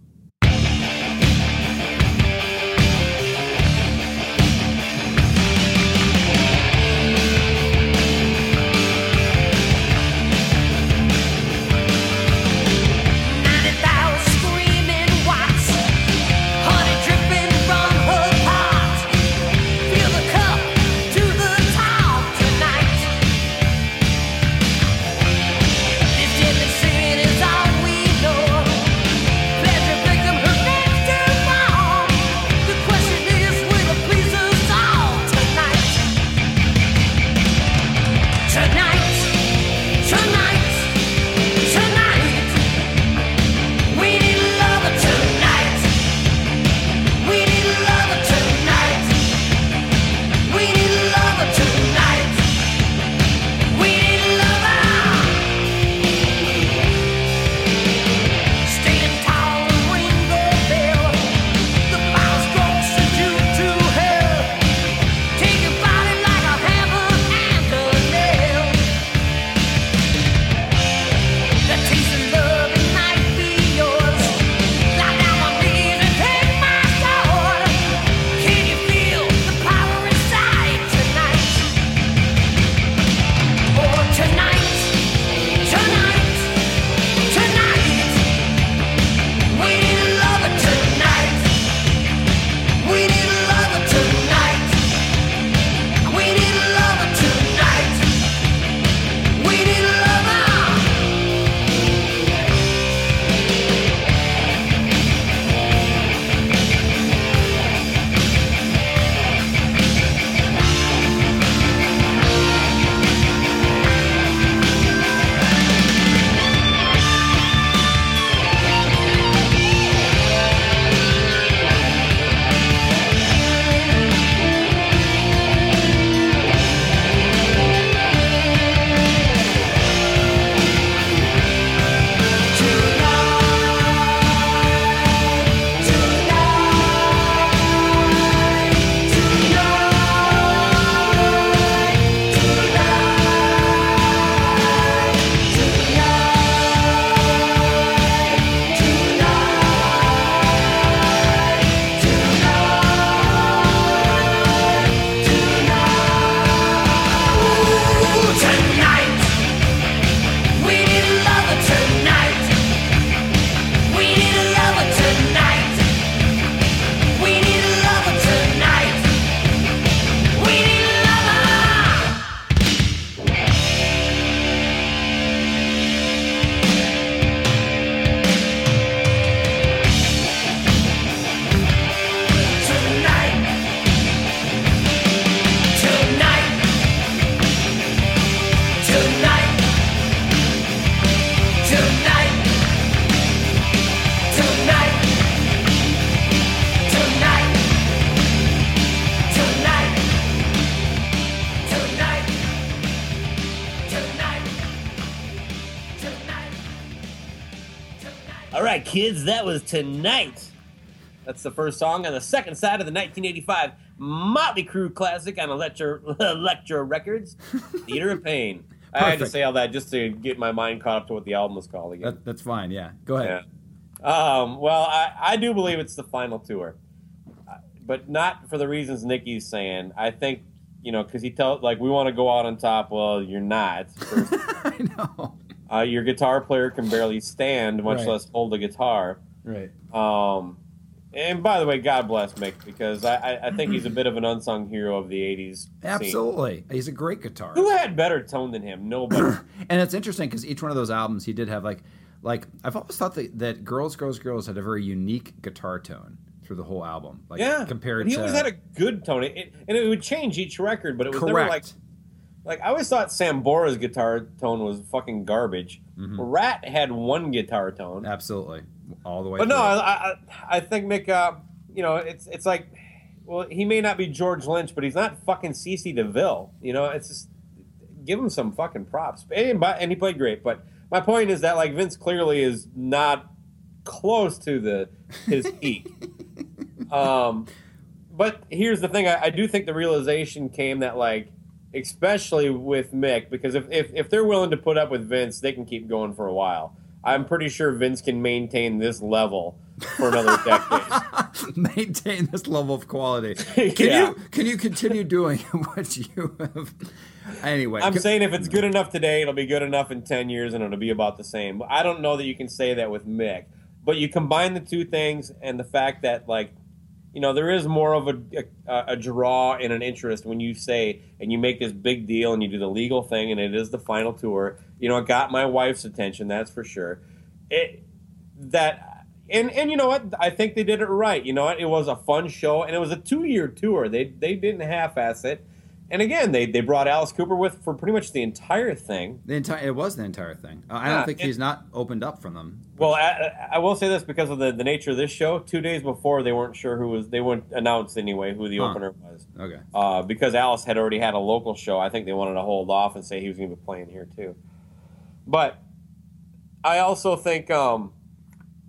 S2: Kids, that was tonight. That's the first song on the second side of the 1985 Motley Crue classic on Elektra, [laughs] Elektra Records, [laughs] Theater of Pain. I had to say all that just to get my mind caught up to what the album was called again.
S1: That, that's fine. Yeah. Go ahead.
S2: Yeah. Um, well, I, I do believe it's the final tour, but not for the reasons Nikki's saying. I think you know because he told like we want to go out on top. Well, you're not. First, [laughs]
S1: I know.
S2: Uh, your guitar player can barely stand, much
S1: Right.
S2: less hold a guitar.
S1: Right.
S2: Um, and by the way, God bless Mick because I, I, I think he's a [laughs] bit of an unsung hero of the '80s. scene.
S1: Absolutely. He's a great guitarist.
S2: Who had better tone than him? Nobody. [clears throat]
S1: And it's interesting because each one of those albums, he did have like, like I've always thought that, that "Girls, Girls, Girls" had a very unique guitar tone through the whole album. Like
S2: yeah,
S1: compared
S2: he
S1: to
S2: always had a good tone, it, it- and it would change each record. But it was never
S1: correct.
S2: like Like I always thought Sambora's guitar tone was fucking garbage.
S1: Mm-hmm.
S2: Ratt had one guitar tone,
S1: Absolutely, all the way.
S2: but no. I, I I think Mick, uh, you know, it's it's like, well, he may not be George Lynch, but he's not fucking CC DeVille. You know, it's just give him some fucking props, and, and he played great. But my point is that like Vince clearly is not close to the his [laughs] peak. Um, but here's the thing: I, I do think the realization came that like, especially with Mick, because if, if if they're willing to put up with Vince, they can keep going for a while. I'm pretty sure Vince can maintain this level for another [laughs] decade.
S1: maintain this level of quality. [laughs] Can
S2: Yeah.
S1: you can you continue doing [laughs] what you have? Anyway,
S2: I'm saying if it's good enough today, it'll be good enough in 10 years and it'll be about the same. I don't know that you can say that with Mick. But you combine the two things and the fact that, like, you know, there is more of a, a, a draw and an interest when you say and you make this big deal and you do the legal thing and it is the final tour. You know, it got my wife's attention, that's for sure. It that and and you know what? I think they did it right. You know what? It was a fun show and it was a two year tour. They they didn't half ass it. And again, they, they brought Alice Cooper with for pretty much the entire thing.
S1: the entire it was the entire thing. Uh, I
S2: Yeah,
S1: don't think
S2: it-
S1: he's not opened up from them.
S2: Well, I, I will say this because of the, the nature of this show. Two days before, they weren't sure who was. They wouldn't announce anyway who the
S1: Huh.
S2: opener was.
S1: Okay,
S2: Uh, because Alice had already had a local show, I think they wanted to hold off and say he was going to be playing here too. But I also think, um,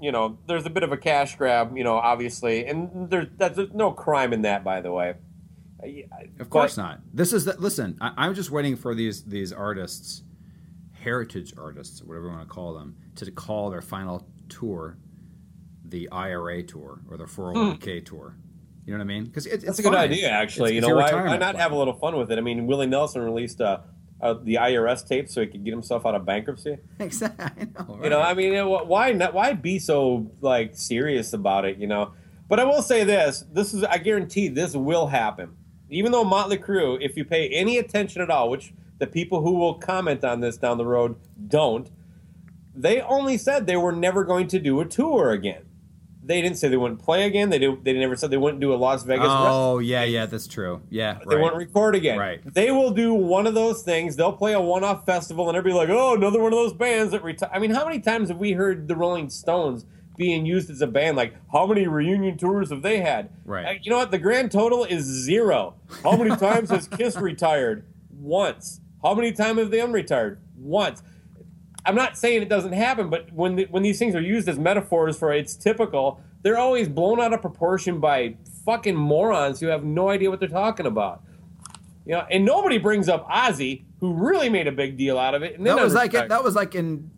S2: you know, there's a bit of a cash grab, you know, obviously, and there's that's there's no crime in that, by the way.
S1: Of course
S2: but-
S1: not. This is the, listen. I, I'm just waiting for these these artists, heritage artists, whatever you want to call them, to call their final tour the IRA tour or the 401k tour. You know what I mean? Because it's
S2: Hmm. That's a good idea, actually.
S1: It's-
S2: you know, why, why, not have a little fun with it? I mean, Willie Nelson released uh, uh, the IRS tape so he could get himself out of bankruptcy. [laughs]
S1: Exactly. I know.
S2: You know. I mean, why not? Why be so like serious about it? You know, but I will say this: this is I guarantee this will happen. Even though Motley Crue, if you pay any attention at all, which the people who will comment on this down the road don't, they only said they were never going to do a tour again. They didn't say they wouldn't play again. They did, They never said they wouldn't do a Las Vegas.
S1: Oh yeah, yeah, that's true. Yeah,
S2: They
S1: right.
S2: won't record again.
S1: Right.
S2: They will do one of those things. They'll play a one-off festival, and everybody like, oh, another one of those bands that retire. I mean, how many times have we heard the Rolling Stones being used as a band? Like, how many reunion tours have they had?
S1: Right.
S2: Uh, you know what? The grand total is zero. How many [laughs] times has Kiss retired? Once. How many times have they unretired? Once. I'm not saying it doesn't happen, but when the, when these things are used as metaphors for it's typical, they're always blown out of proportion by fucking morons who have no idea what they're talking about. You know, and nobody brings up Ozzy, who really made a big deal out of it. And then
S1: That was like
S2: unretired.
S1: that was like in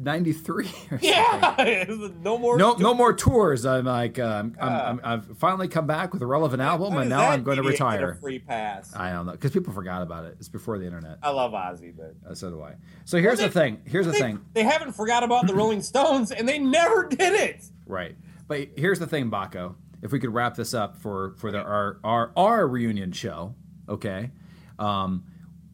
S1: '93 [laughs]
S2: yeah, [laughs] no more.
S1: No, no more tours. I'm like, um, I'm,
S2: Ah.
S1: I'm, I've finally come back with a relevant album, and now I'm going to
S2: idiot get a
S1: retire.
S2: free pass.
S1: I don't know because people forgot about it. It's before the internet.
S2: I love Ozzy, but
S1: Uh, so do I. So here's
S2: Well,
S1: the thing. Here's the
S2: they,
S1: thing.
S2: They haven't forgot about the Rolling Stones, and they never [laughs] did it.
S1: Right. But here's the thing, Bakko. If we could wrap this up for for the, our our our reunion show, okay? Um,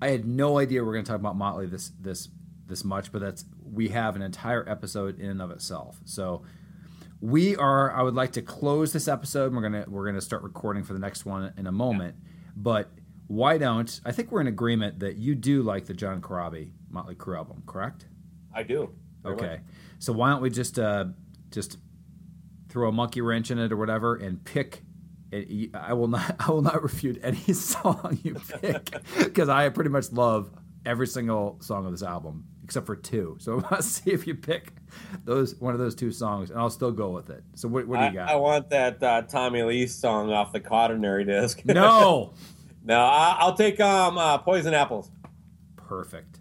S1: I had no idea we are going to talk about Motley this this this much, but that's we have an entire episode in and of itself. So we are. I would like to close this episode. We're gonna we're gonna start recording for the next one in a moment. But why don't I think we're in agreement that you do like the John Corabi Motley Crue album, correct?
S2: I do.
S1: Okay.
S2: much.
S1: So why don't we just uh, just throw a monkey wrench in it or whatever and pick? I will not. [laughs] I will not refute any [laughs] song you pick because I pretty much love every single song of this album.
S5: Except for two. So [laughs] let's see if you pick those one of those two songs, and I'll still go with it. So what, what do
S2: I,
S5: you got?
S2: I want that uh, Tommy Lee song off the Quaternary disc. [laughs]
S5: no,
S2: no, I, I'll take um uh, Poison Apples.
S5: perfect.